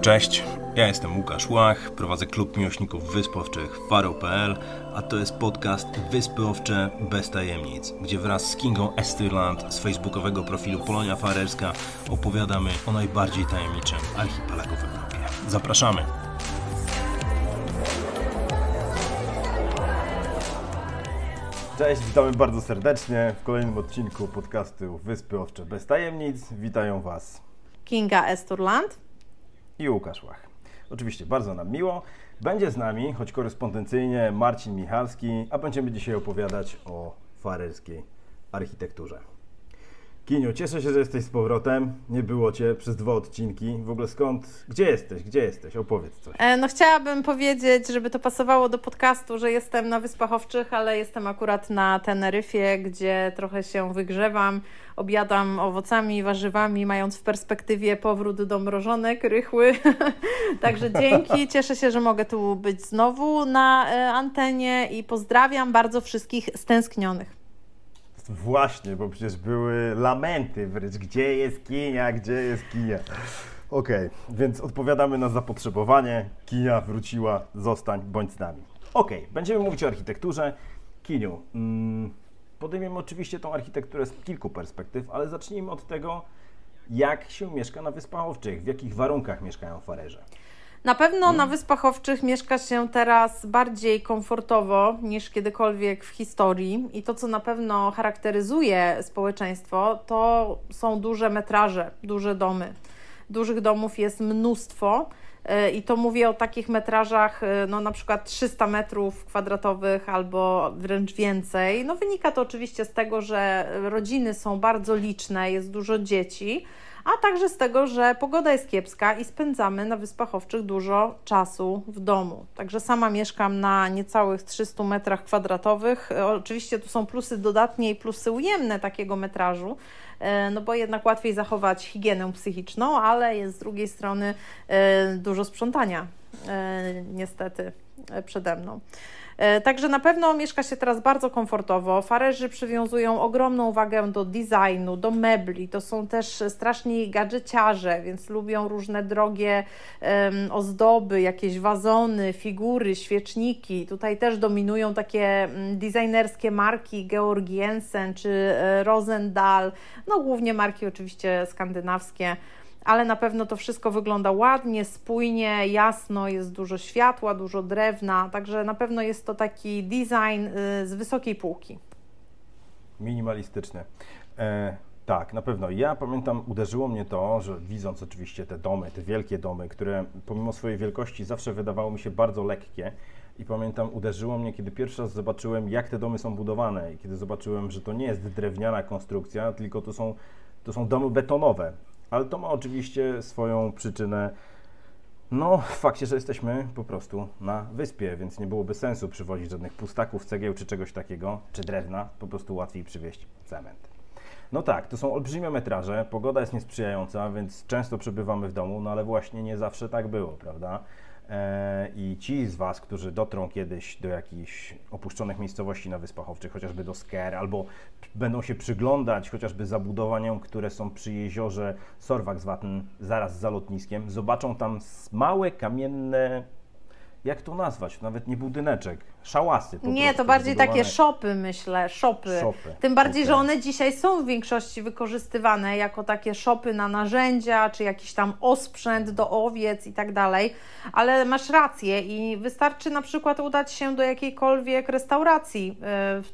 Cześć, ja jestem Łukasz Łach, prowadzę klub miłośników wysp owczych Faro.pl, a to jest podcast Wyspy Owcze bez tajemnic, gdzie wraz z Kingą Estyrland z facebookowego profilu Polonia Farerska opowiadamy o najbardziej tajemniczym archipelagu w Europie. Zapraszamy! Cześć, witamy bardzo serdecznie w kolejnym odcinku podcastu Wyspy Owcze bez tajemnic. Witają Was Kinga Esturland i Łukasz Łach. Oczywiście bardzo nam miło. Będzie z nami, choć korespondencyjnie, Marcin Michalski, a będziemy dzisiaj opowiadać o farerskiej architekturze. Kinio, cieszę się, że jesteś z powrotem. Nie było Cię przez dwa odcinki. W ogóle skąd? Gdzie jesteś? Gdzie jesteś? Opowiedz coś. E, no chciałabym powiedzieć, żeby to pasowało do podcastu, że jestem na Wyspach Owczych, ale jestem akurat na Teneryfie, gdzie trochę się wygrzewam, objadam owocami i warzywami, mając w perspektywie powrót do mrożonek rychły. Także dzięki, cieszę się, że mogę tu być znowu na e, antenie i pozdrawiam bardzo wszystkich stęsknionych. Właśnie, bo przecież były lamenty wręcz, gdzie jest kinia, gdzie jest kinia. Okej, okay, więc odpowiadamy na zapotrzebowanie. Kinia wróciła, zostań, bądź z nami. Okej, okay, będziemy mówić o architekturze. Kiniu, mm, podejmiemy oczywiście tą architekturę z kilku perspektyw, ale zacznijmy od tego, jak się mieszka na Wyspach Owczych, w jakich warunkach mieszkają farerze. Na pewno na Wyspach Owczych mieszka się teraz bardziej komfortowo niż kiedykolwiek w historii i to, co na pewno charakteryzuje społeczeństwo, to są duże metraże, duże domy. Dużych domów jest mnóstwo y, i to mówię o takich metrażach, y, no na przykład 300 metrów kwadratowych albo wręcz więcej. No wynika to oczywiście z tego, że rodziny są bardzo liczne, jest dużo dzieci, a także z tego, że pogoda jest kiepska i spędzamy na Wyspach Owczych dużo czasu w domu. Także sama mieszkam na niecałych 300 metrach kwadratowych. E, oczywiście tu są plusy dodatnie i plusy ujemne takiego metrażu, e, no bo jednak łatwiej zachować higienę psychiczną, ale jest z drugiej strony e, dużo sprzątania niestety przede mną. E, także na pewno mieszka się teraz bardzo komfortowo. Farerzy przywiązują ogromną wagę do designu, do mebli. To są też straszni gadżeciarze, więc lubią różne drogie ozdoby, jakieś wazony, figury, świeczniki. Tutaj też dominują takie um, designerskie marki Georgiensen czy e, Rosendahl. No głównie marki oczywiście skandynawskie ale na pewno to wszystko wygląda ładnie, spójnie, jasno, jest dużo światła, dużo drewna, także na pewno jest to taki design y, z wysokiej półki. Minimalistyczny. E, tak, na pewno. Ja pamiętam, uderzyło mnie to, że widząc oczywiście te domy, te wielkie domy, które pomimo swojej wielkości zawsze wydawało mi się bardzo lekkie. I pamiętam, uderzyło mnie, kiedy pierwszy raz zobaczyłem, jak te domy są budowane, i kiedy zobaczyłem, że to nie jest drewniana konstrukcja, tylko to są, to są domy betonowe ale to ma oczywiście swoją przyczynę no, w fakcie, że jesteśmy po prostu na wyspie, więc nie byłoby sensu przywozić żadnych pustaków, cegieł czy czegoś takiego, czy drewna, po prostu łatwiej przywieźć cement. No tak, to są olbrzymie metraże, pogoda jest niesprzyjająca, więc często przebywamy w domu, no ale właśnie nie zawsze tak było, prawda? E, I ci z Was, którzy dotrą kiedyś do jakichś opuszczonych miejscowości na Wyspach Owczych, chociażby do Sker, albo będą się przyglądać chociażby zabudowaniom, które są przy jeziorze Sorwaksvatn, zaraz za lotniskiem, zobaczą tam małe kamienne jak to nazwać? Nawet nie budyneczek, szałasy. nie, prostu, to bardziej zbudowane. takie szopy, myślę, szopy. szopy. Tym bardziej, okay. że one dzisiaj są w większości wykorzystywane jako takie szopy na narzędzia, czy jakiś tam osprzęt do owiec i tak dalej. Ale masz rację i wystarczy na przykład udać się do jakiejkolwiek restauracji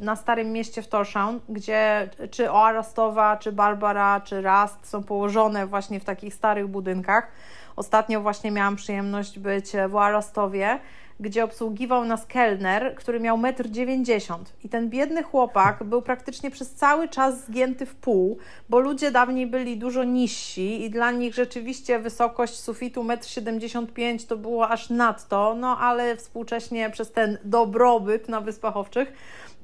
y, na Starym Mieście w Torshavn, gdzie czy Oarastowa, czy Barbara, czy Rast są położone właśnie w takich starych budynkach Ostatnio właśnie miałam przyjemność być w Arastowie, gdzie obsługiwał nas kelner, który miał 1,90 m. I ten biedny chłopak był praktycznie przez cały czas zgięty w pół, bo ludzie dawniej byli dużo niżsi i dla nich rzeczywiście wysokość sufitu 1,75 m to było aż nadto, no ale współcześnie przez ten dobrobyt na Wyspach Owczych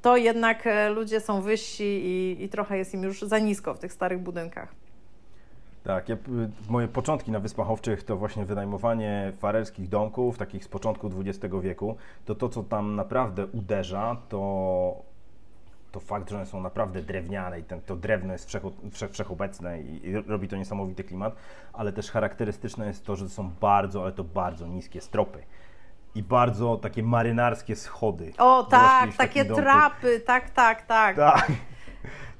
to jednak e, ludzie są wyżsi i, i trochę jest im już za nisko w tych starych budynkach. Tak, ja, moje początki na Wyspach Owczych to właśnie wynajmowanie farerskich domków, takich z początku XX wieku. To to, co tam naprawdę uderza, to to fakt, że one są naprawdę drewniane i ten, to drewno jest wszech, wszech, wszechobecne i, i robi to niesamowity klimat, ale też charakterystyczne jest to, że są bardzo, ale to bardzo niskie stropy i bardzo takie marynarskie schody. O tak, takie domku? trapy, tak, tak, tak. Tak.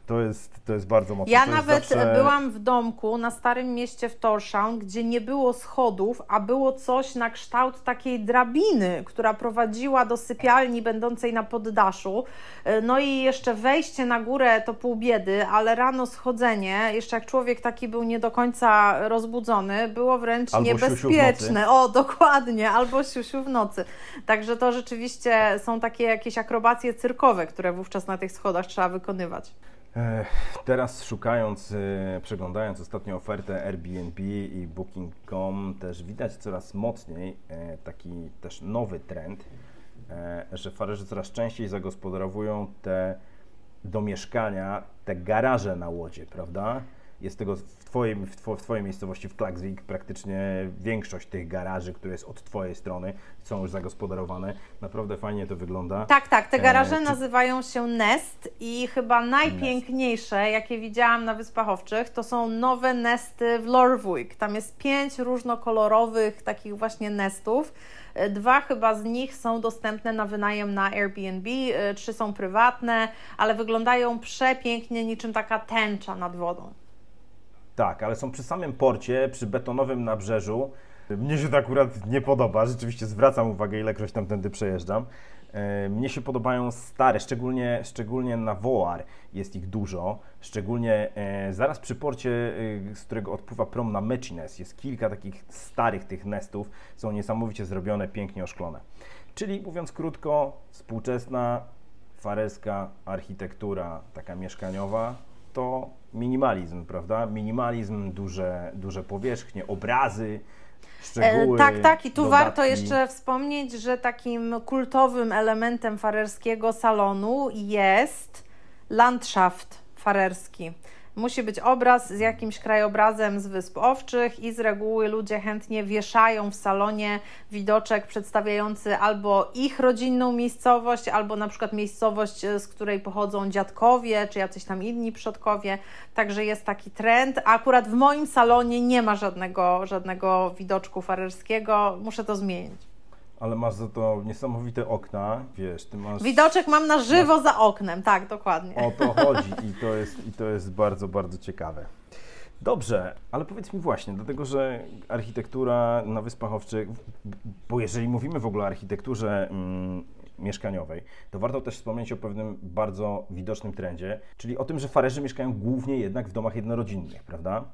To jest, to jest bardzo mocne. Ja nawet zawsze... byłam w domku na Starym Mieście w Torshavn, gdzie nie było schodów, a było coś na kształt takiej drabiny, która prowadziła do sypialni będącej na poddaszu. No i jeszcze wejście na górę to pół biedy, ale rano schodzenie, jeszcze jak człowiek taki był nie do końca rozbudzony, było wręcz Albo niebezpieczne. O, dokładnie, albo siusiu w nocy. Także to rzeczywiście są takie jakieś akrobacje cyrkowe, które wówczas na tych schodach trzeba wykonywać. Ech, Teraz szukając, e, przeglądając ostatnią ofertę Airbnb i Booking.com też widać coraz mocniej e, taki też nowy trend, e, że farerzy coraz częściej zagospodarowują te do mieszkania, te garaże na łodzie, prawda? Jest tego w twojej, w, two, w twojej miejscowości, w Klagsvik, praktycznie większość tych garaży, które jest od Twojej strony, są już zagospodarowane. Naprawdę fajnie to wygląda. Tak, tak. Te E, garaże czy- nazywają się Nest i chyba najpiękniejsze, jakie widziałam na Wyspach Owczych, to są nowe nesty w Lorwijk. Tam jest pięć różnokolorowych takich właśnie nestów. E, Dwa chyba z nich są dostępne na wynajem na Airbnb, e, trzy są prywatne, ale wyglądają przepięknie, niczym taka tęcza nad wodą. Tak, ale są przy samym porcie, przy betonowym nabrzeżu. Mnie się to akurat nie podoba, rzeczywiście zwracam uwagę, ilekroć tamtędy przejeżdżam. E, Mnie się podobają stare, szczególnie, szczególnie na Woar jest ich dużo. Szczególnie e, zaraz przy porcie, e, z którego odpływa prom na Mechines, jest kilka takich starych tych nestów. Są niesamowicie zrobione, pięknie oszklone. Czyli mówiąc krótko, współczesna fareska architektura taka mieszkaniowa to minimalizm, prawda? Minimalizm, duże, duże powierzchnie, obrazy, szczegóły. E, tak, tak. I tu dodatki. warto jeszcze wspomnieć, że takim kultowym elementem farerskiego salonu jest landschaft farerski. Musi być obraz z jakimś krajobrazem z Wysp Owczych i z reguły ludzie chętnie wieszają w salonie widoczek przedstawiający albo ich rodzinną miejscowość, albo na przykład miejscowość, e, z której pochodzą dziadkowie, czy jacyś tam inni przodkowie. Także jest taki trend. A akurat w moim salonie nie ma żadnego, żadnego widoczku farerskiego. Muszę to zmienić. Ale masz za to niesamowite okna, wiesz, ty masz... Widoczek mam na żywo za oknem, tak, dokładnie. O to chodzi i to jest, i to jest bardzo, bardzo ciekawe. Dobrze, ale powiedz mi właśnie, dlatego że architektura na Wyspach Owczych, bo jeżeli mówimy w ogóle o architekturze mm, mieszkaniowej, to warto też wspomnieć o pewnym bardzo widocznym trendzie, czyli o tym, że farerzy mieszkają głównie jednak w domach jednorodzinnych, prawda?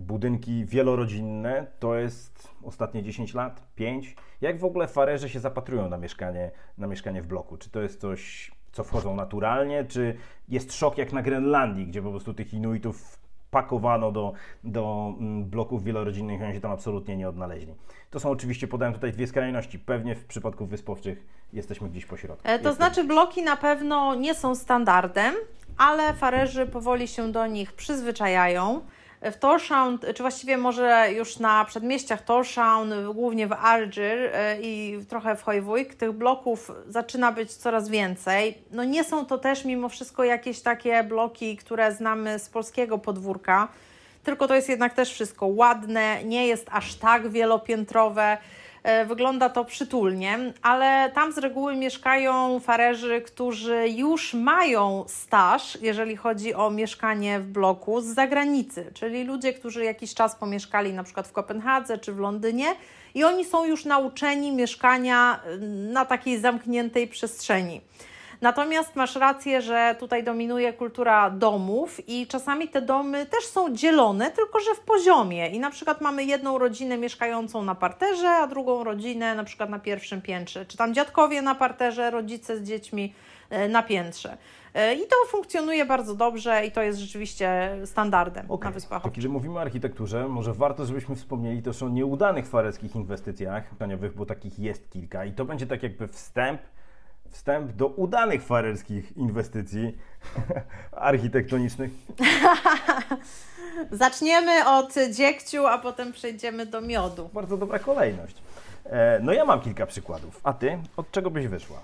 Budynki wielorodzinne to jest ostatnie 10 lat, 5. Jak w ogóle farerzy się zapatrują na mieszkanie, na mieszkanie w bloku? Czy to jest coś, co wchodzą naturalnie, czy jest szok jak na Grenlandii, gdzie po prostu tych Inuitów pakowano do, do mm, bloków wielorodzinnych i oni się tam absolutnie nie odnaleźli. To są oczywiście, podałem tutaj dwie skrajności. Pewnie w przypadku wyspowczych jesteśmy gdzieś po środku. E, To Jestem. znaczy, bloki na pewno nie są standardem, ale farerzy powoli się do nich przyzwyczajają. W Torshavn, czy właściwie może już na przedmieściach Torshavn, głównie w Argyr e, i trochę w Hojwójk, tych bloków zaczyna być coraz więcej. No nie są to też mimo wszystko jakieś takie bloki, które znamy z polskiego podwórka, tylko to jest jednak też wszystko ładne, nie jest aż tak wielopiętrowe. E, Wygląda to przytulnie, ale tam z reguły mieszkają farerzy, którzy już mają staż, jeżeli chodzi o mieszkanie w bloku z zagranicy, czyli ludzie, którzy jakiś czas pomieszkali na przykład w Kopenhadze czy w Londynie i oni są już nauczeni mieszkania y, na takiej zamkniętej przestrzeni. Natomiast masz rację, że tutaj dominuje kultura domów i czasami te domy też są dzielone, tylko że w poziomie. I na przykład mamy jedną rodzinę mieszkającą na parterze, a drugą rodzinę na przykład na pierwszym piętrze. Czy tam dziadkowie na parterze, rodzice z dziećmi e, na piętrze. E, I to funkcjonuje bardzo dobrze i to jest rzeczywiście standardem na Okej, Wyspach To kiedy mówimy o architekturze, może warto, żebyśmy wspomnieli też o nieudanych fareckich inwestycjach mieszkaniowych, bo takich jest kilka i to będzie tak jakby wstęp, wstęp do udanych farerskich inwestycji architektonicznych. Zaczniemy od dziegciu, a potem przejdziemy do miodu. Bardzo dobra kolejność. E, No ja mam kilka przykładów. A ty? Od czego byś wyszła?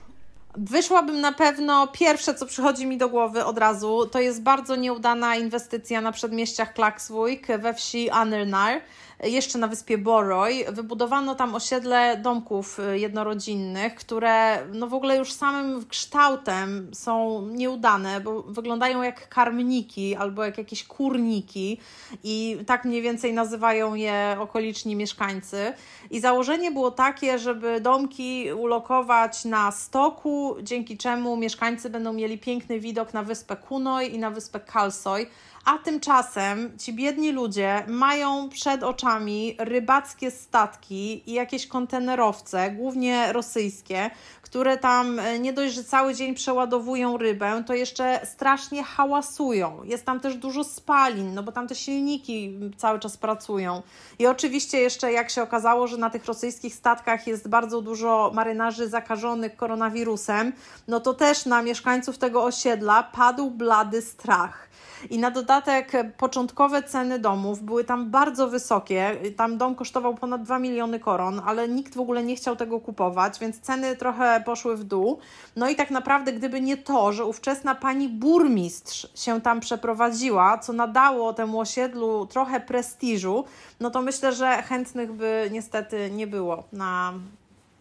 Wyszłabym na pewno, pierwsze co przychodzi mi do głowy od razu, to jest bardzo nieudana inwestycja na przedmieściach Klaksvik we wsi Anernar jeszcze na wyspie Boroj. Wybudowano tam osiedle domków y, jednorodzinnych, które no w ogóle już samym kształtem są nieudane, bo wyglądają jak karmniki albo jak jakieś kurniki i tak mniej więcej nazywają je okoliczni mieszkańcy. I założenie było takie, żeby domki ulokować na stoku, dzięki czemu mieszkańcy będą mieli piękny widok na wyspę Kunoj i na wyspę Kalsoj, a tymczasem ci biedni ludzie mają przed oczami rybackie statki i jakieś kontenerowce, głównie rosyjskie, które tam e, nie dość, że cały dzień przeładowują rybę, to jeszcze strasznie hałasują. Jest tam też dużo spalin, no bo tam te silniki cały czas pracują. I oczywiście jeszcze jak się okazało, że na tych rosyjskich statkach jest bardzo dużo marynarzy zakażonych koronawirusem, no to też na mieszkańców tego osiedla padł blady strach. I na dodatek początkowe ceny domów były tam bardzo wysokie. Tam dom kosztował ponad 2 miliony koron, ale nikt w ogóle nie chciał tego kupować, więc ceny trochę poszły w dół. No i tak naprawdę, gdyby nie to, że ówczesna pani burmistrz się tam przeprowadziła, co nadało temu osiedlu trochę prestiżu, no to myślę, że chętnych by niestety nie było na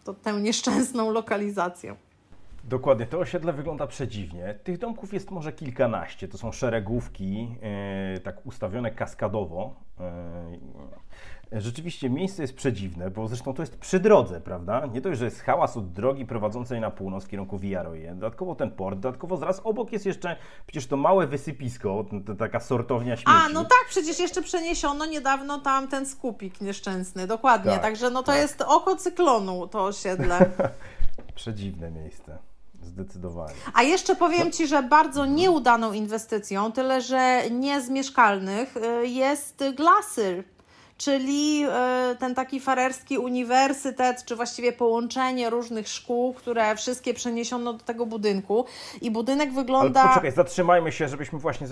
to, tę nieszczęsną lokalizację. Dokładnie, to osiedle wygląda przedziwnie. Tych domków jest może kilkanaście. To są szeregówki, yy, tak ustawione kaskadowo. Yy, rzeczywiście miejsce jest przedziwne, bo zresztą to jest przy drodze, prawda? Nie dość, że jest hałas od drogi prowadzącej na północ w kierunku Villaroye. Dodatkowo ten port, dodatkowo zaraz obok jest jeszcze przecież to małe wysypisko, to, taka sortownia śmieci. A, no tak, przecież jeszcze przeniesiono niedawno tam ten skupik nieszczęsny, dokładnie. Tak, Także no to tak. jest oko cyklonu to osiedle. Przedziwne miejsce. Zdecydowanie. A jeszcze powiem Ci, że bardzo nieudaną inwestycją, tyle że nie z mieszkalnych, y, jest Glasyr czyli y, ten taki farerski uniwersytet, czy właściwie połączenie różnych szkół, które wszystkie przeniesiono do tego budynku. I budynek wygląda. Ale poczekaj, zatrzymajmy się, żebyśmy właśnie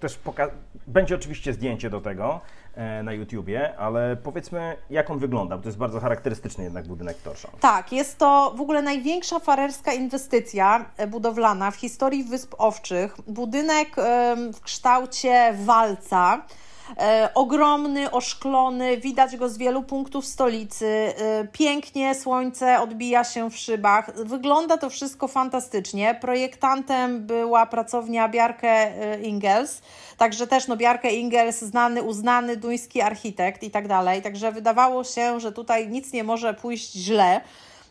też pokazali. Będzie oczywiście zdjęcie do tego e, na YouTubie, ale powiedzmy, jak on wygląda, bo to jest bardzo charakterystyczny jednak budynek Torsza. Tak, jest to w ogóle największa farerska inwestycja e, budowlana w historii Wysp Owczych. Budynek w kształcie walca. E, ogromny, oszklony, widać go z wielu punktów stolicy. E, pięknie słońce odbija się w szybach. Wygląda to wszystko fantastycznie. Projektantem była pracownia Bjarke e, Ingels, także też no Bjarke Ingels, znany, uznany duński architekt i tak dalej. Także wydawało się, że tutaj nic nie może pójść źle.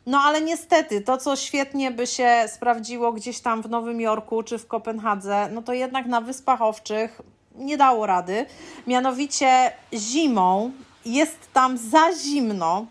No ale niestety, to co świetnie by się sprawdziło gdzieś tam w Nowym Jorku czy w Kopenhadze, no to jednak na Wyspach Owczych nie dało rady. Mianowicie zimą jest tam za zimno,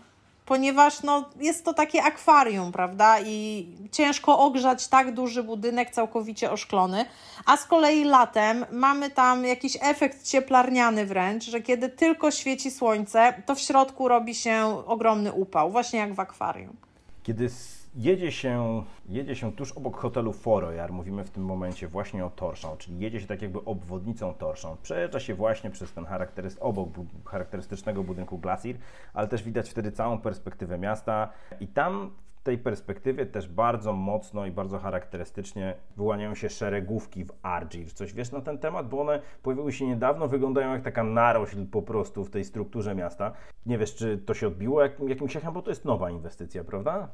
ponieważ no, jest to takie akwarium, prawda? I ciężko ogrzać tak duży budynek całkowicie oszklony. A z kolei latem mamy tam jakiś efekt cieplarniany wręcz, że kiedy tylko świeci słońce, to w środku robi się ogromny upał, właśnie jak w akwarium. Kiedy jedzie się, jedzie się tuż obok hotelu Forojar, mówimy w tym momencie właśnie o Torszą, czyli jedzie się tak jakby obwodnicą Torszą. Przejeżdża się właśnie przez ten charakteryst, obok bu charakterystycznego budynku Glacier, ale też widać wtedy całą perspektywę miasta i tam w tej perspektywie też bardzo mocno i bardzo charakterystycznie wyłaniają się szeregówki w Argir. Coś wiesz na ten temat? Bo one pojawiły się niedawno, wyglądają jak taka narośl po prostu w tej strukturze miasta. Nie wiesz, czy to się odbiło jak, jakimś echem, bo to jest nowa inwestycja, prawda?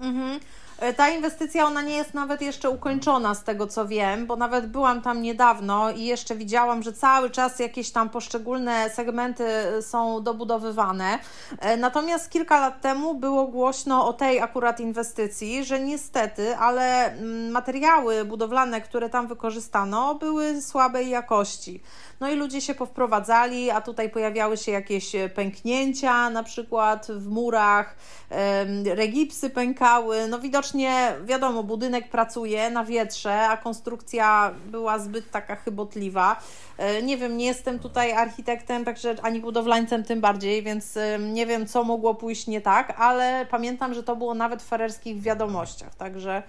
Mhm. E, ta inwestycja, ona nie jest nawet jeszcze ukończona z tego co wiem, bo nawet byłam tam niedawno i jeszcze widziałam, że cały czas jakieś tam poszczególne segmenty są dobudowywane. E, natomiast kilka lat temu było głośno o tej akurat inwestycji, że niestety, ale mm, materiały budowlane, które tam wykorzystano, były słabej jakości. No i ludzie się powprowadzali, a tutaj pojawiały się jakieś pęknięcia, na przykład w murach, regipsy pękały. No widocznie, wiadomo, budynek pracuje na wietrze, a konstrukcja była zbyt taka chybotliwa. E, nie wiem, nie jestem tutaj architektem, także ani budowlańcem tym bardziej, więc nie wiem, co mogło pójść nie tak, ale pamiętam, że to było nawet w fererskich wiadomościach, także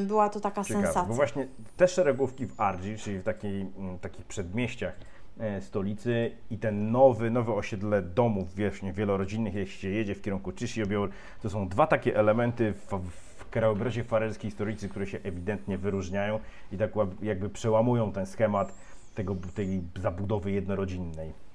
była to taka Ciekawe, sensacja. Bo właśnie te szeregówki w Ardzi, czyli w takiej, takich przedmieściach e, stolicy i ten nowy, nowe osiedle domów właśnie wielorodzinnych, jeśli się jedzie w kierunku Czysiobior, to są dwa takie elementy w, w krajobrazie farerskiej stolicy, które się ewidentnie wyróżniają i tak jakby przełamują ten schemat tego, tej zabudowy jednorodzinnej.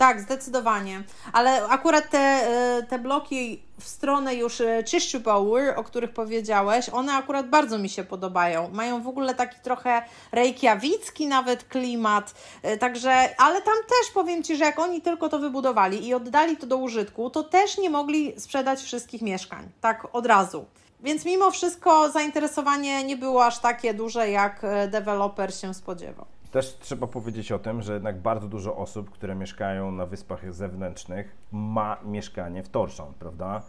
Tak, zdecydowanie. Ale akurat te, e, te bloki w stronę już e, Czyszczu Power, o których powiedziałeś, one akurat bardzo mi się podobają. Mają w ogóle taki trochę rejkiawicki nawet klimat, e, także, ale tam też powiem Ci, że jak oni tylko to wybudowali i oddali to do użytku, to też nie mogli sprzedać wszystkich mieszkań, tak od razu. Więc mimo wszystko zainteresowanie nie było aż takie duże, jak deweloper się spodziewał. Też trzeba powiedzieć o tym, że jednak bardzo dużo osób, które mieszkają na wyspach zewnętrznych, ma mieszkanie w Torszon, prawda?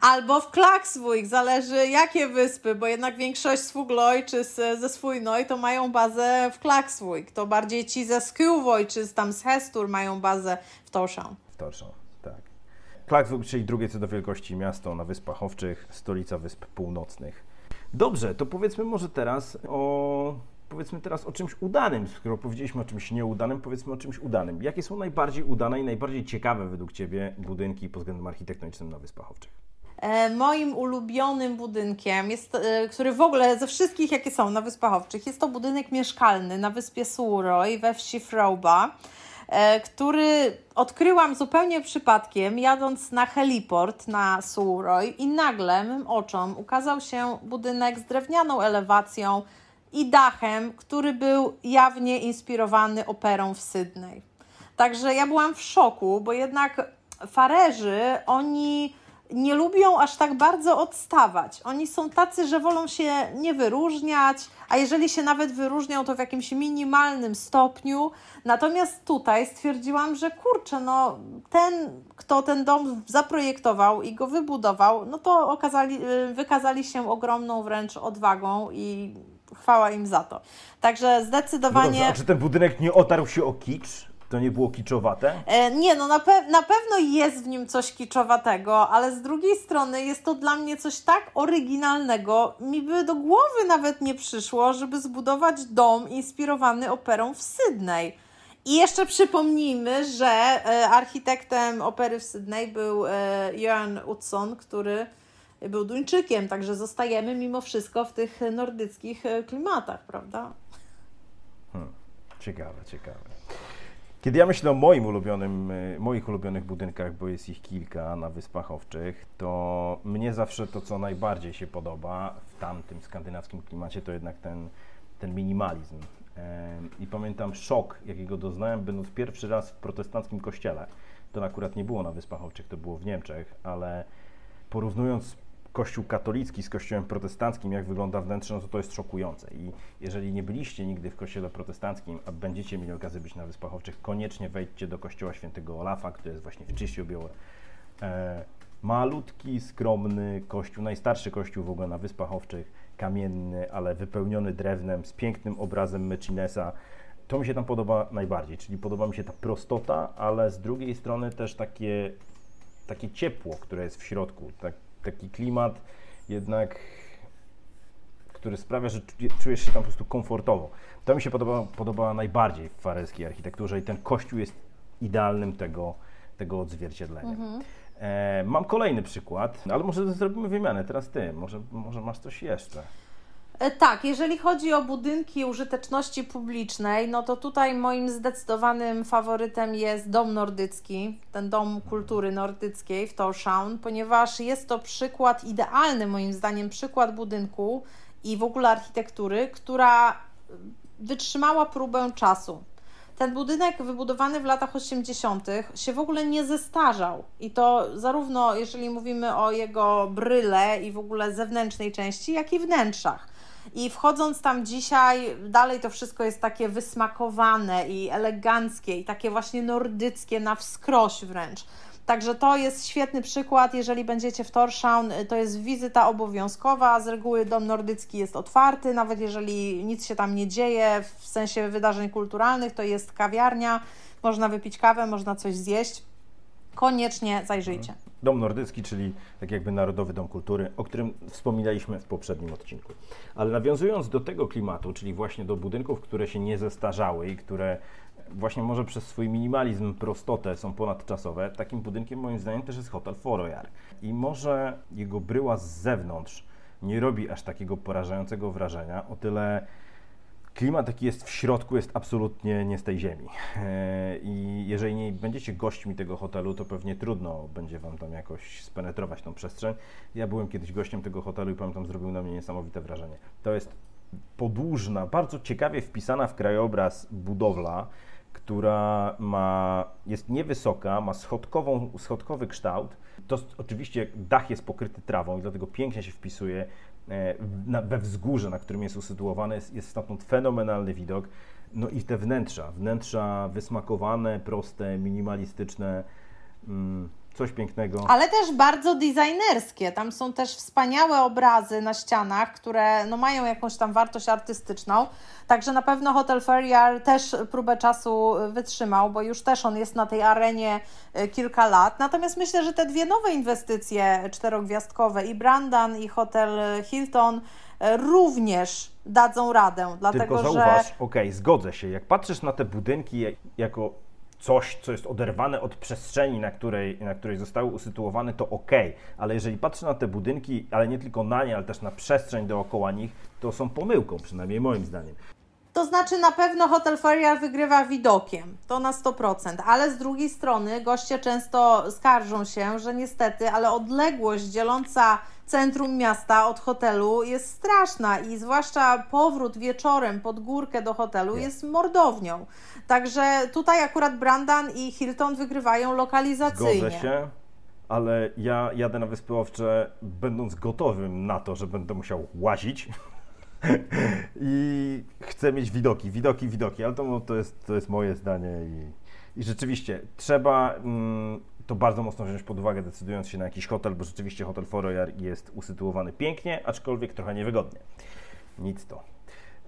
Albo w Klaksvik, zależy jakie wyspy, bo jednak większość z Fugloj czy z, ze Swójnoj to mają bazę w Klaksvik. To bardziej ci ze Skylvoj czy tam z Hestur mają bazę w Torszon. W Torszon, tak. Klaksvik, czyli drugie co do wielkości miasto na Wyspach Owczych, stolica Wysp Północnych. Dobrze, to powiedzmy może teraz o powiedzmy teraz o czymś udanym, skoro powiedzieliśmy o czymś nieudanym, powiedzmy o czymś udanym. Jakie są najbardziej udane i najbardziej ciekawe według Ciebie budynki pod względem architektonicznym na Wyspach Owczych? E, moim ulubionym budynkiem, jest, e, który w ogóle ze wszystkich, jakie są na Wyspach Owczych, jest to budynek mieszkalny na wyspie Suroj we wsi Frauba, e, który odkryłam zupełnie przypadkiem, jadąc na heliport na Suroj i nagle mym oczom ukazał się budynek z drewnianą elewacją, i dachem, który był jawnie inspirowany operą w Sydney. Także ja byłam w szoku, bo jednak farerzy, oni nie lubią aż tak bardzo odstawać. Oni są tacy, że wolą się nie wyróżniać, a jeżeli się nawet wyróżnią, to w jakimś minimalnym stopniu. Natomiast tutaj stwierdziłam, że kurczę, no ten, kto ten dom zaprojektował i go wybudował, no to okazali, wykazali się ogromną wręcz odwagą i chwała im za to. Także zdecydowanie. No dobrze, czy ten budynek nie otarł się o kicz? To nie było kiczowate? E, nie, no na, pe na pewno jest w nim coś kiczowatego, ale z drugiej strony jest to dla mnie coś tak oryginalnego, mi by do głowy nawet nie przyszło, żeby zbudować dom inspirowany operą w Sydney. I jeszcze przypomnijmy, że e, architektem opery w Sydney był e, Johan Utzon, który był Duńczykiem, także zostajemy mimo wszystko w tych nordyckich e, klimatach, prawda? Hmm, ciekawe, ciekawe. Kiedy ja myślę o moim ulubionym, e, moich ulubionych budynkach, bo jest ich kilka na Wyspach Owczych, to mnie zawsze to, co najbardziej się podoba w tamtym skandynawskim klimacie, to jednak ten, ten minimalizm. I pamiętam szok, jakiego doznałem, będąc pierwszy raz w protestanckim kościele. To akurat nie było na Wyspach Owczych, to było w Niemczech, ale porównując kościół katolicki z kościołem protestanckim, jak wygląda wnętrze, no to to jest szokujące. I jeżeli nie byliście nigdy w kościele protestanckim, a będziecie mieli okazję być na Wyspach Owczych, koniecznie wejdźcie do kościoła świętego Olafa, który jest właśnie w Czyściu Białe. E, malutki, skromny kościół, najstarszy kościół w ogóle na Wyspach Owczych, kamienny, ale wypełniony drewnem, z pięknym obrazem Mecinesa. To mi się tam podoba najbardziej, czyli podoba mi się ta prostota, ale z drugiej strony też takie, takie ciepło, które jest w środku, tak, taki klimat jednak, który sprawia, że czujesz się tam po prostu komfortowo. To mi się podoba, podoba najbardziej w farelskiej architekturze i ten kościół jest idealnym tego, tego odzwierciedlenia. Mhm. E, mam kolejny przykład, ale może zrobimy wymianę. Teraz ty, może, może masz coś jeszcze. E, tak, jeżeli chodzi o budynki użyteczności publicznej, no to tutaj moim zdecydowanym faworytem jest Dom Nordycki, ten Dom Kultury Nordyckiej w Torshavn, ponieważ jest to przykład idealny, moim zdaniem, przykład budynku i w ogóle architektury, która wytrzymała próbę czasu. Ten budynek wybudowany w latach 80. się w ogóle nie zestarzał. I to zarówno jeżeli mówimy o jego bryle i w ogóle zewnętrznej części, jak i wnętrzach. I wchodząc tam dzisiaj, dalej to wszystko jest takie wysmakowane i eleganckie i takie właśnie nordyckie na wskroś wręcz. Także to jest świetny przykład, jeżeli będziecie w Torshavn, to jest wizyta obowiązkowa, z reguły dom nordycki jest otwarty, nawet jeżeli nic się tam nie dzieje w sensie wydarzeń kulturalnych, to jest kawiarnia, można wypić kawę, można coś zjeść. Koniecznie zajrzyjcie. Dom Nordycki, czyli tak jakby Narodowy Dom Kultury, o którym wspominaliśmy w poprzednim odcinku. Ale nawiązując do tego klimatu, czyli właśnie do budynków, które się nie zestarzały i które właśnie może przez swój minimalizm, prostotę są ponadczasowe, takim budynkiem moim zdaniem też jest hotel Forojar. I może jego bryła z zewnątrz nie robi aż takiego porażającego wrażenia, o tyle klimat jaki jest w środku jest absolutnie nie z tej ziemi. E, I jeżeli nie będziecie gośćmi tego hotelu, to pewnie trudno będzie Wam tam jakoś spenetrować tą przestrzeń. Ja byłem kiedyś gościem tego hotelu i pamiętam, zrobił na mnie niesamowite wrażenie. To jest podłużna, bardzo ciekawie wpisana w krajobraz budowla, która ma, jest niewysoka, ma schodkową, schodkowy kształt. To oczywiście dach jest pokryty trawą i dlatego pięknie się wpisuje na, we wzgórze, na którym jest usytuowane. Jest, jest stamtąd fenomenalny widok. No i te wnętrza, wnętrza wysmakowane, proste, minimalistyczne. Mm, coś pięknego. Ale też bardzo designerskie. Tam są też wspaniałe obrazy na ścianach, które no, mają jakąś tam wartość artystyczną. Także na pewno Hotel Ferrier też próbę czasu wytrzymał, bo już też on jest na tej arenie e, kilka lat. Natomiast myślę, że te dwie nowe inwestycje czterogwiazdkowe i Brandan i Hotel Hilton e, również dadzą radę. Dlatego, Tylko zauważ, że... okej, okay, zgodzę się. Jak patrzysz na te budynki jako coś, co jest oderwane od przestrzeni, na której, na której zostały usytuowane, to ok, ale jeżeli patrzę na te budynki, ale nie tylko na nie, ale też na przestrzeń dookoła nich, to są pomyłką, przynajmniej moim zdaniem. To znaczy na pewno Hotel Ferrier wygrywa widokiem, to na 100%, ale z drugiej strony goście często skarżą się, że niestety, ale odległość dzieląca centrum miasta od hotelu jest straszna i zwłaszcza powrót wieczorem pod górkę do hotelu jest mordownią. Także tutaj akurat Brandan i Hilton wygrywają lokalizacyjnie. Zgodzę się, ale ja jadę na Wyspy Owcze będąc gotowym na to, że będę musiał łazić i chcę mieć widoki, widoki, widoki, ale to, to, jest, to jest moje zdanie i, i rzeczywiście trzeba mm, to bardzo mocno wziąć pod uwagę, decydując się na jakiś hotel, bo rzeczywiście hotel Foroyar jest usytuowany pięknie, aczkolwiek trochę niewygodnie. Nic to.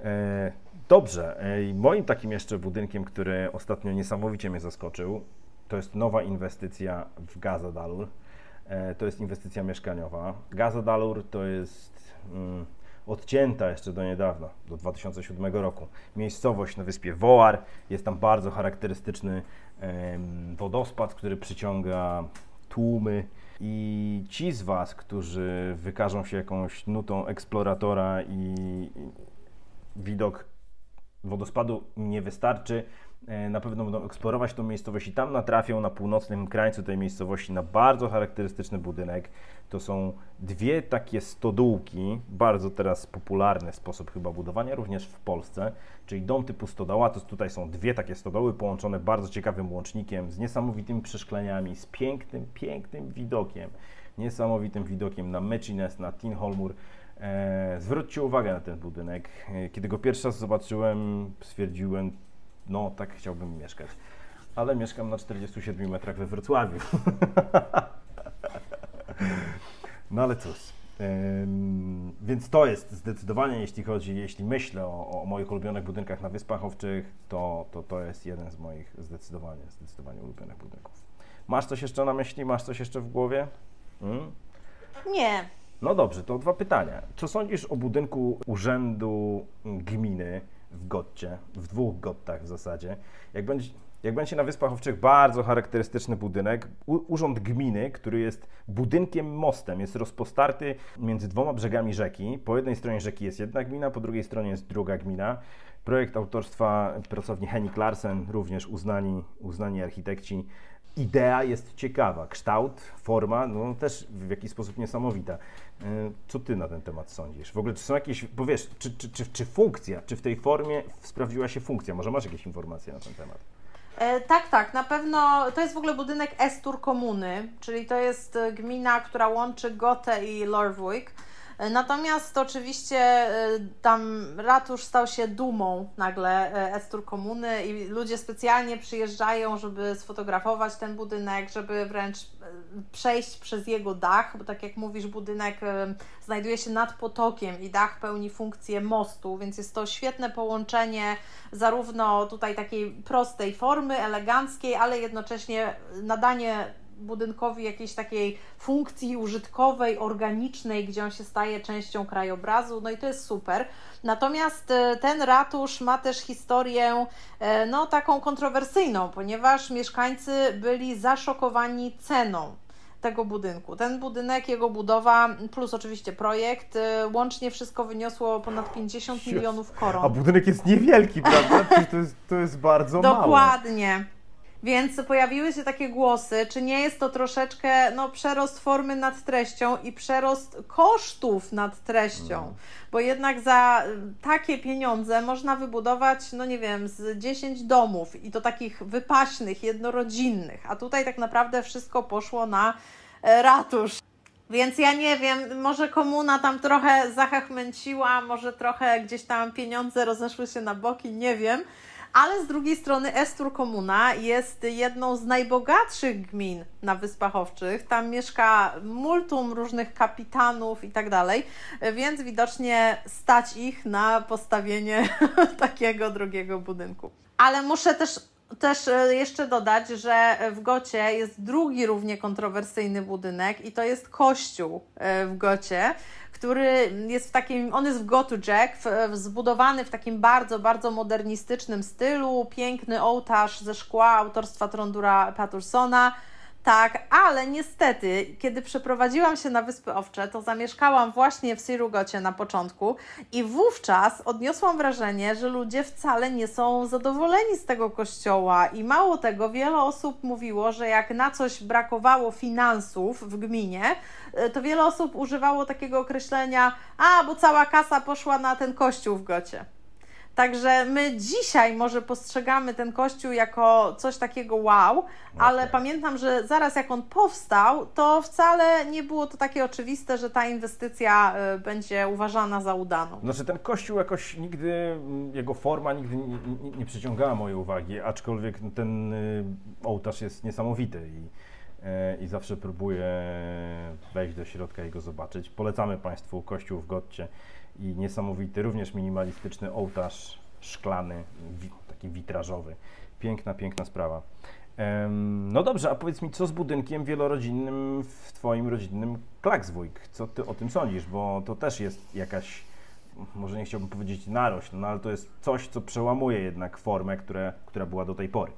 E, dobrze, e, moim takim jeszcze budynkiem, który ostatnio niesamowicie mnie zaskoczył, to jest nowa inwestycja w Gazadalur. E, to jest inwestycja mieszkaniowa. Gazadalur to jest mm, odcięta jeszcze do niedawna, do 2007 roku. Miejscowość na wyspie Woar, jest tam bardzo charakterystyczny wodospad, który przyciąga tłumy. I ci z Was, którzy wykażą się jakąś nutą eksploratora i widok wodospadu nie wystarczy, E, na pewno będą eksplorować tą miejscowość i tam natrafią na północnym krańcu tej miejscowości na bardzo charakterystyczny budynek. To są dwie takie stodółki, bardzo teraz popularny sposób chyba budowania, również w Polsce, czyli dom typu stodoła, to tutaj są dwie takie stodoły połączone bardzo ciekawym łącznikiem, z niesamowitymi przeszkleniami, z pięknym, pięknym widokiem, niesamowitym widokiem na Mechines, na Tinholmur. Eee, zwróćcie uwagę na ten budynek. E, kiedy go pierwszy raz zobaczyłem, stwierdziłem, no tak chciałbym mieszkać. Ale mieszkam na 47 metrach we Wrocławiu. no ale cóż. Więc to jest zdecydowanie, jeśli chodzi, jeśli myślę o, o, moich ulubionych budynkach na Wyspach Owczych, to, to to jest jeden z moich zdecydowanie, zdecydowanie ulubionych budynków. Masz coś jeszcze na myśli? Masz coś jeszcze w głowie? Hmm? Nie. No dobrze, to dwa pytania. Co sądzisz o budynku Urzędu Gminy w Gotcie, w dwóch Gottach w zasadzie. Jak będzie, jak będzie na Wyspach Owczych bardzo charakterystyczny budynek, u, urząd gminy, który jest budynkiem mostem, jest rozpostarty między dwoma brzegami rzeki. Po jednej stronie rzeki jest jedna gmina, po drugiej stronie jest druga gmina. Projekt autorstwa pracowni Henning Larsen, również uznani, uznani architekci idea jest ciekawa, kształt, forma, no też w jakiś sposób niesamowita. E, co ty na ten temat sądzisz? W ogóle czy są jakieś, powiesz, czy, czy, czy, czy funkcja, czy w tej formie sprawdziła się funkcja? Może masz jakieś informacje na ten temat? E, tak, tak, na pewno to jest w ogóle budynek Estur Komuny, czyli to jest e, gmina, która łączy Gotę i Lorwijk. Natomiast oczywiście e, tam ratusz stał się dumą nagle e, Estur Komuny i ludzie specjalnie przyjeżdżają, żeby sfotografować ten budynek, żeby wręcz e, przejść przez jego dach, bo tak jak mówisz, budynek znajduje się nad potokiem i dach pełni funkcję mostu, więc jest to świetne połączenie zarówno tutaj takiej prostej formy, eleganckiej, ale jednocześnie nadanie budynkowi jakiejś takiej funkcji użytkowej, organicznej, gdzie on się staje częścią krajobrazu, no i to jest super. Natomiast e, ten ratusz ma też historię e, no taką kontrowersyjną, ponieważ mieszkańcy byli zaszokowani ceną tego budynku. Ten budynek, jego budowa, plus oczywiście projekt, y, łącznie wszystko wyniosło ponad 50 milionów koron. A budynek jest niewielki, prawda? to, jest, to jest bardzo mało. Dokładnie. Więc pojawiły się takie głosy, czy nie jest to troszeczkę no, przerost formy nad treścią i przerost kosztów nad treścią, mm. bo jednak za takie pieniądze można wybudować, no nie wiem, z 10 domów i to takich wypaśnych, jednorodzinnych, a tutaj tak naprawdę wszystko poszło na e, ratusz. Więc ja nie wiem, może komuna tam trochę zachachmęciła, może trochę gdzieś tam pieniądze rozeszły się na boki, nie wiem ale z drugiej strony Estur Komuna jest jedną z najbogatszych gmin na Wyspach Owczych. Tam mieszka multum różnych kapitanów i tak dalej, więc widocznie stać ich na postawienie takiego drugiego budynku. Ale muszę też też e, jeszcze dodać, że w Gocie jest drugi równie kontrowersyjny budynek i to jest kościół e, w Gocie, który jest w takim, on jest w Gotu Jack, zbudowany w takim bardzo, bardzo modernistycznym stylu, piękny ołtarz ze szkła autorstwa Trondura Pattersona, tak, ale niestety, kiedy przeprowadziłam się na Wyspy Owcze, to zamieszkałam właśnie w Sirugocie na początku i wówczas odniosłam wrażenie, że ludzie wcale nie są zadowoleni z tego kościoła i mało tego, wiele osób mówiło, że jak na coś brakowało finansów w gminie, e, to wiele osób używało takiego określenia, a bo cała kasa poszła na ten kościół w Gocie. Także my dzisiaj może postrzegamy ten kościół jako coś takiego wow, ale pamiętam, że zaraz jak on powstał, to wcale nie było to takie oczywiste, że ta inwestycja y, będzie uważana za udaną. Znaczy ten kościół jakoś nigdy, mm, jego forma nigdy nie, nie, nie przyciągała mojej uwagi, aczkolwiek ten y, ołtarz jest niesamowity i, y, i zawsze próbuję wejść do środka i go zobaczyć. Polecamy Państwu kościół w Gotcie i niesamowity, również minimalistyczny ołtarz szklany, taki witrażowy. Piękna, piękna sprawa. No dobrze, a powiedz mi, co z budynkiem wielorodzinnym w Twoim rodzinnym Klakswójk? Co Ty o tym sądzisz? Bo to też jest jakaś, może nie chciałbym powiedzieć narośl, no ale to jest coś, co przełamuje jednak formę, które, która była do tej pory.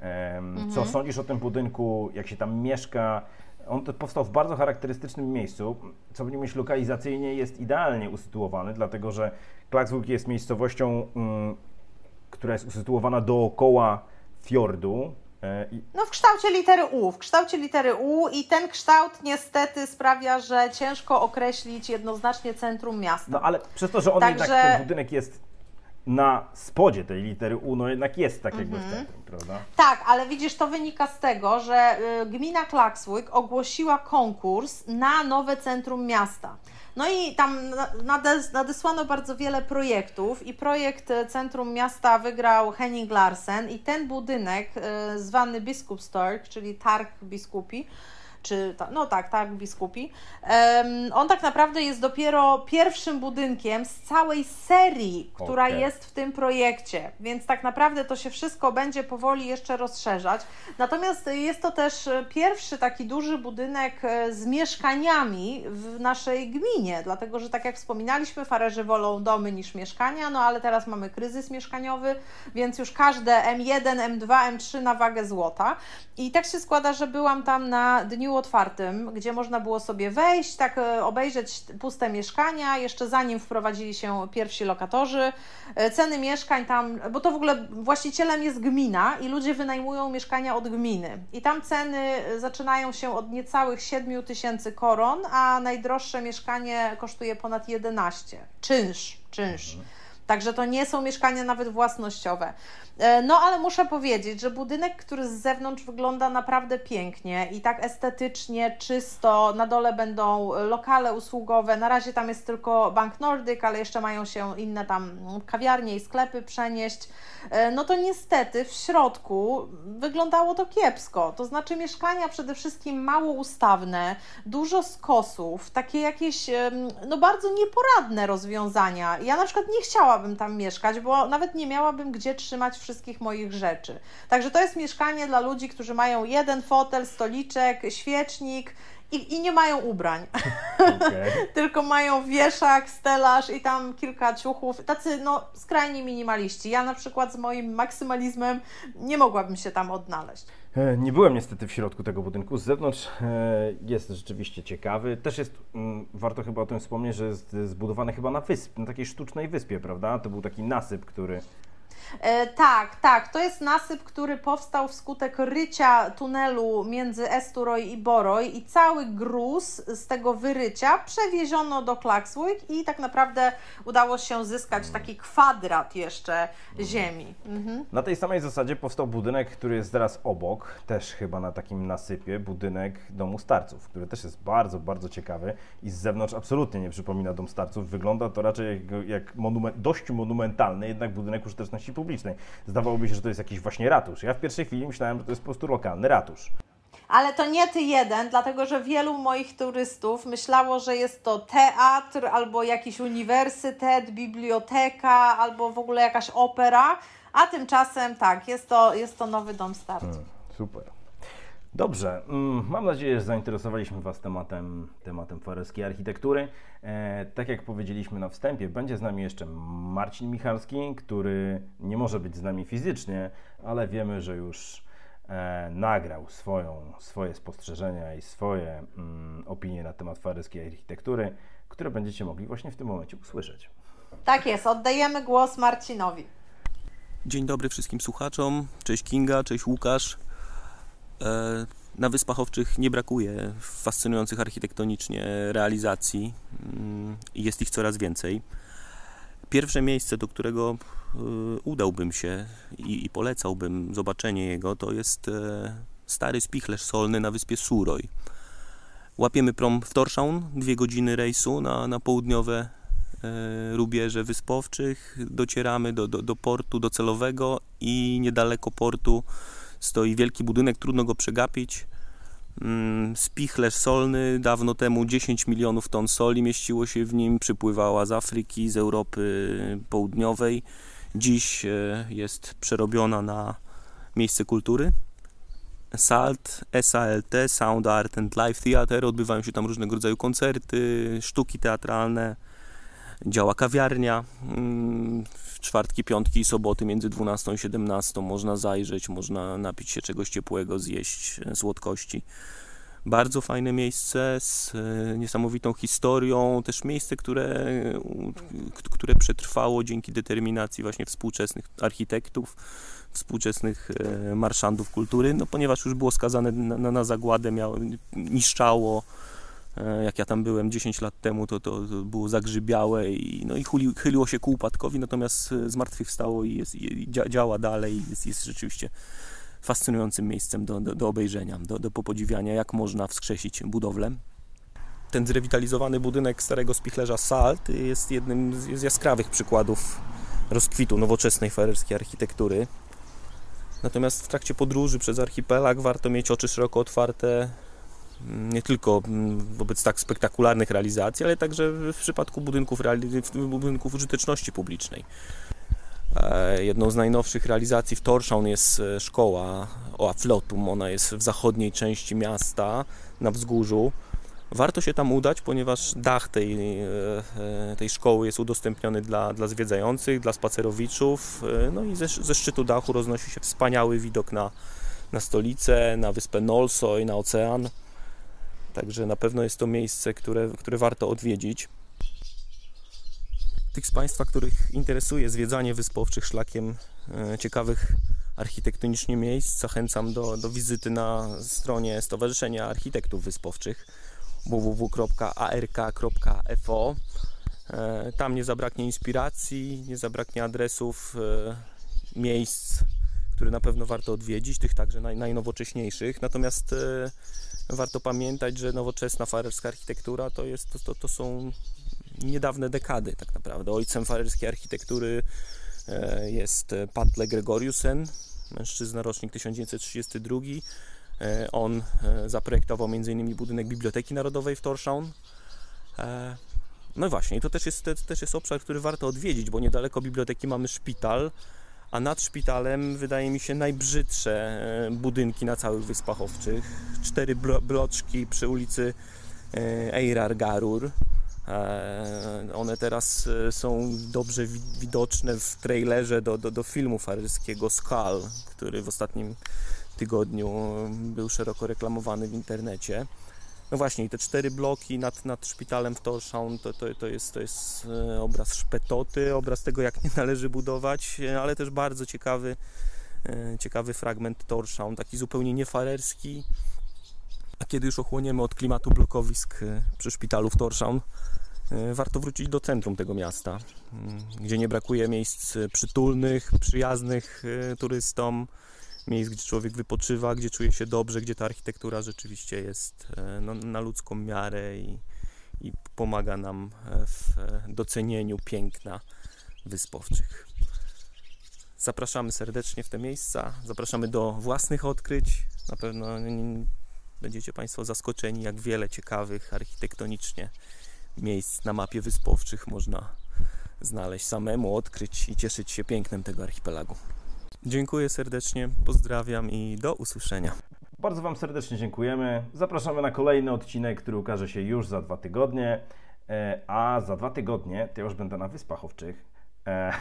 Mhm. Co sądzisz o tym budynku, jak się tam mieszka? On powstał w bardzo charakterystycznym miejscu, co będziemy myśl lokalizacyjnie jest idealnie usytuowany, dlatego że Klaksvik jest miejscowością, mm, która jest usytuowana dookoła fiordu. E, no w kształcie litery U, w kształcie litery U i ten kształt niestety sprawia, że ciężko określić jednoznacznie centrum miasta. No ale przez to, że on Także... jednak, ten budynek jest na spodzie tej litery U, no jednak jest tak jakby w centrum, prawda? Tak, ale widzisz, to wynika z tego, że y, gmina Klakswyk ogłosiła konkurs na nowe centrum miasta. No i tam nadesłano bardzo wiele projektów i projekt y, Centrum Miasta wygrał Henning Larsen i ten budynek y, zwany Biskupstorg, czyli Targ Biskupi, czy no tak, tak, biskupi. Um, on tak naprawdę jest dopiero pierwszym budynkiem z całej serii, która okay. jest w tym projekcie, więc tak naprawdę to się wszystko będzie powoli jeszcze rozszerzać. Natomiast jest to też pierwszy taki duży budynek e, z mieszkaniami w naszej gminie, dlatego że tak jak wspominaliśmy, farerzy wolą domy niż mieszkania, no ale teraz mamy kryzys mieszkaniowy, więc już każde M1, M2, M3 na wagę złota. I tak się składa, że byłam tam na dniu otwartym, gdzie można było sobie wejść, tak e, obejrzeć puste mieszkania, jeszcze zanim wprowadzili się pierwsi lokatorzy. E, ceny mieszkań tam, bo to w ogóle właścicielem jest gmina i ludzie wynajmują mieszkania od gminy. I tam ceny zaczynają się od niecałych 7 tysięcy koron, a najdroższe mieszkanie kosztuje ponad 11. Czynsz, czynsz. Mhm. Także to nie są mieszkania nawet własnościowe. E, no ale muszę powiedzieć, że budynek, który z zewnątrz wygląda naprawdę pięknie i tak estetycznie, czysto, na dole będą lokale usługowe, na razie tam jest tylko Bank Nordic, ale jeszcze mają się inne tam kawiarnie i sklepy przenieść, e, no to niestety w środku wyglądało to kiepsko, to znaczy mieszkania przede wszystkim mało ustawne, dużo skosów, takie jakieś no bardzo nieporadne rozwiązania. Ja na przykład nie chciałabym tam mieszkać, bo nawet nie miałabym gdzie trzymać wszystkich moich rzeczy. Także to jest mieszkanie dla ludzi, którzy mają jeden fotel, stoliczek, świecznik i, i nie mają ubrań. Okay. Tylko mają wieszak, stelaż i tam kilka ciuchów. Tacy no skrajni minimaliści. Ja na przykład z moim maksymalizmem nie mogłabym się tam odnaleźć. E, nie byłem niestety w środku tego budynku. Z zewnątrz e, jest rzeczywiście ciekawy. Też jest, mm, warto chyba o tym wspomnieć, że jest zbudowany chyba na wysp, na takiej sztucznej wyspie, prawda? To był taki nasyp, który tak, tak. To jest nasyp, który powstał wskutek rycia tunelu między Esturoj i Boroj i cały gruz z tego wyrycia przewieziono do Klaksvik i tak naprawdę udało się zyskać taki kwadrat jeszcze ziemi. Mhm. Na tej samej zasadzie powstał budynek, który jest teraz obok, też chyba na takim nasypie, budynek Domu Starców, który też jest bardzo, bardzo ciekawy i z zewnątrz absolutnie nie przypomina Dom Starców. Wygląda to raczej jak, jak monument, dość monumentalny, jednak budynek użyteczności publicznej. Zdawałoby się, że to jest jakiś właśnie ratusz. Ja w pierwszej chwili myślałem, że to jest po prostu lokalny ratusz. Ale to nie ty jeden, dlatego że wielu moich turystów myślało, że jest to teatr albo jakiś uniwersytet, biblioteka albo w ogóle jakaś opera, a tymczasem tak, jest to, jest to nowy dom start. Hmm, super. Dobrze, mm, mam nadzieję, że zainteresowaliśmy Was tematem, tematem fareskiej architektury. E, tak jak powiedzieliśmy na wstępie, będzie z nami jeszcze Marcin Michalski, który nie może być z nami fizycznie, ale wiemy, że już e, nagrał swoją, swoje spostrzeżenia i swoje mm, opinie na temat fareskiej architektury, które będziecie mogli właśnie w tym momencie usłyszeć. Tak jest, oddajemy głos Marcinowi. Dzień dobry wszystkim słuchaczom. Cześć Kinga, cześć Łukasz. E, na Wyspach Owczych nie brakuje fascynujących architektonicznie realizacji. Mm, jest ich coraz więcej. Pierwsze miejsce, do którego e, udałbym się i, i polecałbym zobaczenie jego, to jest e, stary spichlerz solny na wyspie Suroj. Łapiemy prom w Torszaun, dwie godziny rejsu na, na południowe rubieże wyspowczych. Docieramy do, do, do portu docelowego i niedaleko portu stoi wielki budynek, trudno go przegapić. Mm, spichlerz solny, dawno temu 10 milionów ton soli mieściło się w nim, przypływała z Afryki, z Europy Południowej. Dziś e, jest przerobiona na miejsce kultury. SALT, SALT, Sound Art and Live Theater, odbywają się tam różnego rodzaju koncerty, sztuki teatralne, działa kawiarnia. Czwartki, piątki i soboty między 12 i 17 można zajrzeć, można napić się czegoś ciepłego, zjeść e, słodkości. Bardzo fajne miejsce z e, niesamowitą historią, też miejsce, które, które przetrwało dzięki determinacji właśnie współczesnych architektów, współczesnych e, marszandów kultury, no ponieważ już było skazane na, na, na zagładę, miało, niszczało, jak ja tam byłem 10 lat temu, to, to, to było zagrzybiałe i, no i chyli, chyliło się ku upadkowi, natomiast e, zmartwychwstało i, jest, i działa dalej i jest, jest rzeczywiście fascynującym miejscem do, do, do obejrzenia, do, do popodziwiania, jak można wskrzesić budowlę. Ten zrewitalizowany budynek starego spichlerza Salt jest jednym z jaskrawych przykładów rozkwitu nowoczesnej farerskiej architektury. Natomiast w trakcie podróży przez archipelag warto mieć oczy szeroko otwarte nie tylko wobec tak spektakularnych realizacji, ale także w przypadku budynków, budynków użyteczności publicznej. E, jedną z najnowszych realizacji w Torshavn jest e, szkoła Oa Flotum. Ona jest w zachodniej części miasta, na wzgórzu. Warto się tam udać, ponieważ dach tej, e, tej szkoły jest udostępniony dla, dla zwiedzających, dla spacerowiczów. No i ze, ze szczytu dachu roznosi się wspaniały widok na, na stolicę, na wyspę Nolsoj, na ocean. Także na pewno jest to miejsce, które, które warto odwiedzić. Tych z Państwa, których interesuje zwiedzanie wyspowczych szlakiem e, ciekawych architektonicznie miejsc, zachęcam do, do wizyty na stronie Stowarzyszenia Architektów Wyspowczych www.ark.fo. E, tam nie zabraknie inspiracji, nie zabraknie adresów, e, miejsc, które na pewno warto odwiedzić, tych także naj, najnowocześniejszych. Natomiast warto pamiętać, że nowoczesna farerska architektura to, jest, to, to, to są niedawne dekady tak naprawdę. Ojcem farerskiej architektury e, jest Patle Gregoriusen, mężczyzna rocznik 1932. E, on e, zaprojektował m.in. budynek Biblioteki Narodowej w Torshavn. No i właśnie, to też jest, to też jest obszar, który warto odwiedzić, bo niedaleko biblioteki mamy szpital, a nad szpitalem wydaje mi się najbrzydsze e, budynki na całych Wyspach Owczych. Cztery bloczki przy ulicy e, Eirar Garur. E, one teraz są dobrze widoczne w trailerze do, do, do filmu farerskiego Skull, który w ostatnim tygodniu był szeroko reklamowany w internecie. No właśnie, te cztery bloki nad, nad szpitalem w Torshavn to, to, to, jest, to jest e, obraz szpetoty, obraz tego, jak nie należy budować, e, ale też bardzo ciekawy, e, ciekawy fragment Torshavn, taki zupełnie niefarerski. A kiedy już ochłoniemy od klimatu blokowisk przy szpitalu w Torshavn, warto wrócić do centrum tego miasta, mm, gdzie nie brakuje miejsc przytulnych, przyjaznych turystom, miejsc, gdzie człowiek wypoczywa, gdzie czuje się dobrze, gdzie ta architektura rzeczywiście jest e, no, na ludzką miarę i, i pomaga nam e, w docenieniu piękna wyspowczych. Zapraszamy serdecznie w te miejsca, zapraszamy do własnych odkryć. Na pewno będziecie Państwo zaskoczeni, jak wiele ciekawych architektonicznie miejsc na mapie wyspowczych można znaleźć samemu, odkryć i cieszyć się pięknem tego archipelagu. Dziękuję serdecznie, pozdrawiam i do usłyszenia. Bardzo Wam serdecznie dziękujemy. Zapraszamy na kolejny odcinek, który ukaże się już za dwa tygodnie. E, a za dwa tygodnie to ja już będę na Wyspach Owczych. E,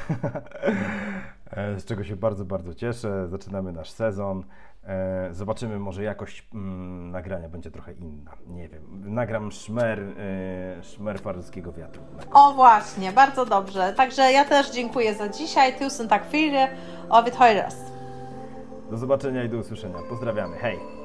e, z czego się bardzo, bardzo cieszę. Zaczynamy nasz sezon. E, zobaczymy, może jakość mm, nagrania będzie trochę inna. Nie wiem. Nagram szmer, e, szmer farelskiego wiatru. O właśnie, bardzo dobrze. Także ja też dziękuję za dzisiaj. Tusen tak för det och vi Do zobaczenia i do usłyszenia. Pozdrawiamy. Hej!